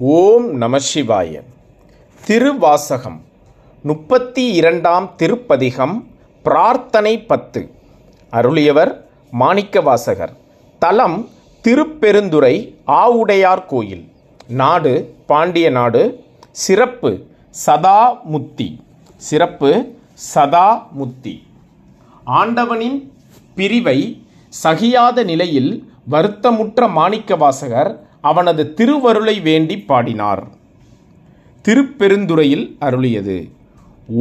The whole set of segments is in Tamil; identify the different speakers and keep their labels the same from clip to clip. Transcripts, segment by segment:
Speaker 1: ஓம் நம சிவாய. திருவாசகம் முப்பத்தி இரண்டாம் திருப்பதிகம் பிரார்த்தனை பத்து. அருளியவர் மாணிக்கவாசகர். தலம் திருப்பெருந்துறை ஆவுடையார் கோயில். நாடு பாண்டிய நாடு. சிறப்பு சதாமுத்தி. சிறப்பு சதாமுத்தி. ஆண்டவனின் பிரிவை சகியாத நிலையில் வருத்தமுற்ற மாணிக்கவாசகர் அவனது திருவருளை வேண்டி பாடினார். திருப்பெருந்துறையில் அருளியது.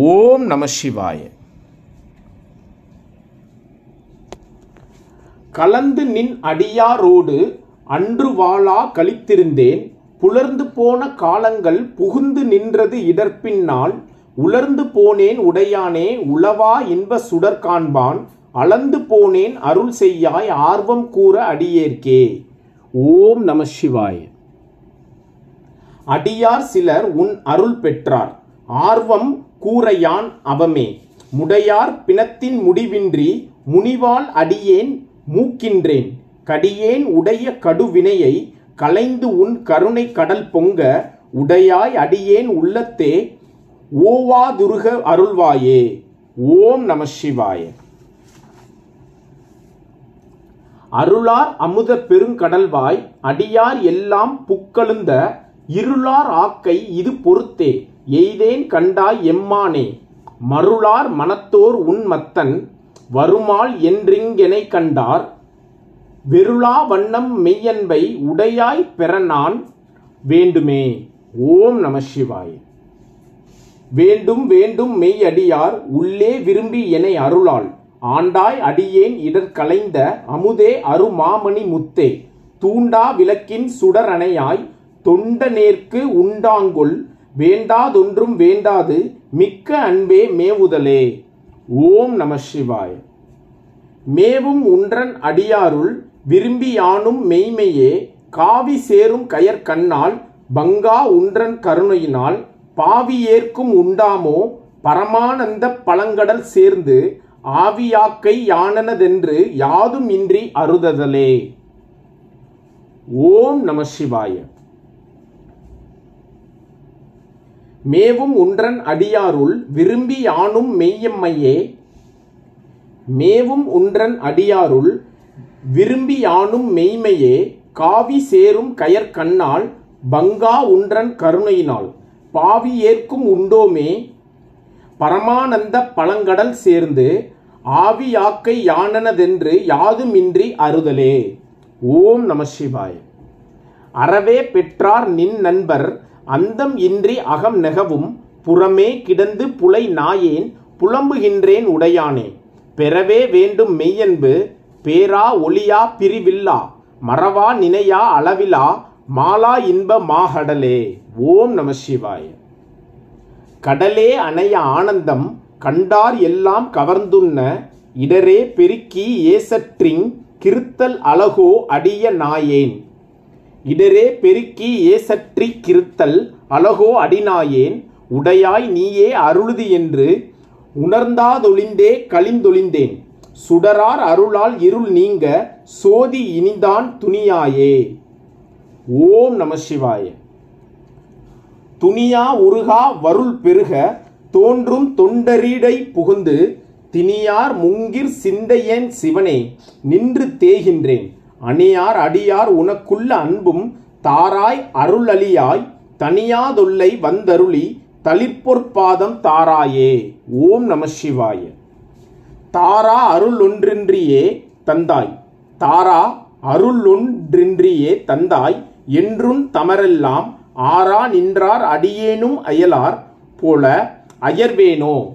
Speaker 1: ஓம் நம சிவாய. கலந்து நின் அடியாரோடு அன்று வாழா கழித்திருந்தேன். புலர்ந்து போன காலங்கள் புகுந்து நின்றது இடர்பின்னால் உலர்ந்து போனேன் உடையானே உளவா இன்ப சுடர் காண்பான். அளந்து போனேன் அருள் செய்யாய் ஆர்வம் கூற அடியேற்கே. ஓம் நம சிவாய. அடியார் சிலர் உன் அருள் பெற்றார். ஆர்வம் கூறையான் அவமே. முடையார் பிணத்தின் முடிவின்றி முனிவால் அடியேன் மூக்கின்றேன். கடியேன் உடைய கடுவினையை கலைந்து உன் கருணை கடல் பொங்க உடையாய் அடியேன் உள்ளத்தே ஓவாதுருக அருள்வாயே. ஓம் நம சிவாய. அருளார் அமுத பெருங்கடல்வாய் அடியார் எல்லாம் புக்கழுந்த இருளார் ஆக்கை இது பொறுத்தே எய்தேன் கண்டாய் எம்மானே. மருளார் மனத்தோர் உன் மத்தன் வருமால் என்றிங்கெனை கண்டார். வெருளா வண்ணம் மெய்யன்பை உடையாய் பெற நான் வேண்டுமே. ஓம் நம சிவாய். வேண்டும் வேண்டும் மெய் அடியார் உள்ளே விரும்பி என்னை அருளாள். ஆண்டாய் அடியேன் இடர் கலைந்த அமுதே அருமாமணி முத்தே. தூண்டா விளக்கின் சுடரணையாய் தொண்ட நேர்க்கு உண்டாங்கொள் வேண்டாதொன்றும் வேண்டாது மிக்க அன்பே மேவுதலே. ஓம் நம சிவாய். மேவும் உன்றன் அடியாருள் விரும்பியானும் மெய்மையே காவி சேரும் கயற்கண்ணால் பங்கா உன்றன் கருணையினால் பாவி ஏற்கும் உண்டாமோ பரமானந்த பழங்கடல் சேர்ந்து ஆவியாக்கை யானனதென்று யாதும் இன்றி அருததலே. ஓம் நம சிவாய. மேவும் உன்றன் அடியாருள் விரும்பி யானும் மெய்யம்மையே. மேவும் உன்றன் அடியாருள் விரும்பி யானும் மெய்மையே. காவி சேரும் கயற்கண்ணால் பங்கா உன்றன் கருணையினால். பாவி ஏற்கும் உண்டோமே. பரமானந்த பழங்கடல் சேர்ந்து ஆவியாக்கை யானனதென்று யாதுமின்றி அறுதலே ஓம் நம சிவாய். அறவே பெற்றார் நின் நண்பர் அந்தம் இன்றி அகம் நெகவும் புறமே கிடந்து புலை நாயேன் புலம்புகின்றேன் உடையானே. பெறவே வேண்டும் மெய்யன்பு பேரா ஒளியா பிரிவில்லா மறவா நினையா அளவிலா மாலா இன்ப மாகடலே. ஓம் நம சிவாய். கடலே அணைய ஆனந்தம் கண்டார் எல்லாம் கவர்ந்துண்ண இடரே பெருக்கி ஏசற்றிங் கிருத்தல் அழகோ அடிய நாயேன். இடரே பெருக்கி ஏசற்றி கிருத்தல் அழகோ அடிநாயேன். உடையாய் நீயே அருளுது என்று உணர்ந்தாதொழிந்தே கழிந்தொழிந்தேன். சுடரார் அருளால் இருள் நீங்க சோதி இனிதான் துணியாயே. ஓம் நம சிவாய. துணியா உருகா வருள் பெருக தோன்றும் தொண்டரீடை புகுந்து தினியார் முங்கிற் சிந்தையேன் சிவனே நின்று தேகின்றேன். அணியார் அடியார் உனக்குள்ள அன்பும் தாராய் அருளலியாய் தனியாதொல்லை வந்தருளி தளிர்ப்பொற்பாதம் தாராயே. ஓம் நம சிவாய. தாரா அருள் ஒன்றின்றியே தந்தாய். தாரா அருள் ஒன்றின்றியே தந்தாய். என்றும் தமரெல்லாம் ஆரா நின்றார் அடியேனும் அயலார் போல அயர்வேனோ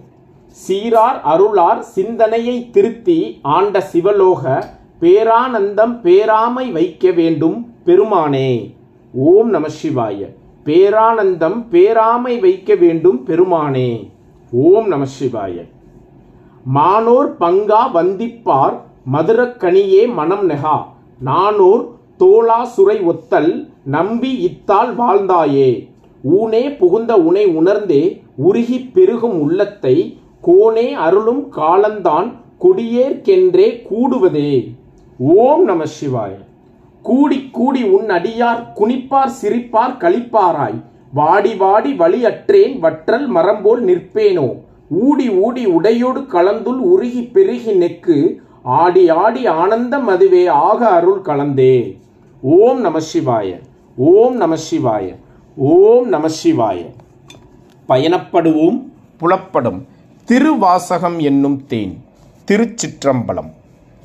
Speaker 1: சீரார் அருளார் சிந்தனையை திருத்தி ஆண்ட சிவலோக பேரானந்தம் பேராமை வைக்க வேண்டும் பெருமானே. ஓம் நம சிவாய. பேரானந்தம் பேராமை வைக்க வேண்டும் பெருமானே. ஓம் நம சிவாய. மானோர் பங்கா வந்திப்பார் மதுரக்கனியே மனம் நெகா. நானோர் தோளா சுரை ஒத்தல் நம்பி இத்தால் வாழ்ந்தாயே. ஊனே புகுந்த உனை உணர்ந்தே உருகி பெருகும் உள்ளத்தை கோனே அருளும் காலந்தான் கொடியேற்கென்றே கூடுவதே. ஓம் நம சிவாய. கூடி கூடி உன் அடியார் குனிப்பார் சிரிப்பார் கழிப்பாராய் வாடி வாடி வழியற்றேன் வற்றல் மரம்போல் நிற்பேனோ. ஊடி ஊடி உடையோடு கலந்துள் உருகி பெருகி நெக்கு ஆடி ஆடி ஆனந்தம் அதுவே ஆக அருள் கலந்தே. ஓம் நம சிவாய. ஓம் நம சிவாய. ஓம் நம சிவாய. பயணப்படுவோம். புலப்படும். திருவாசகம் என்னும் தேன். திருச்சிற்றம்பலம்.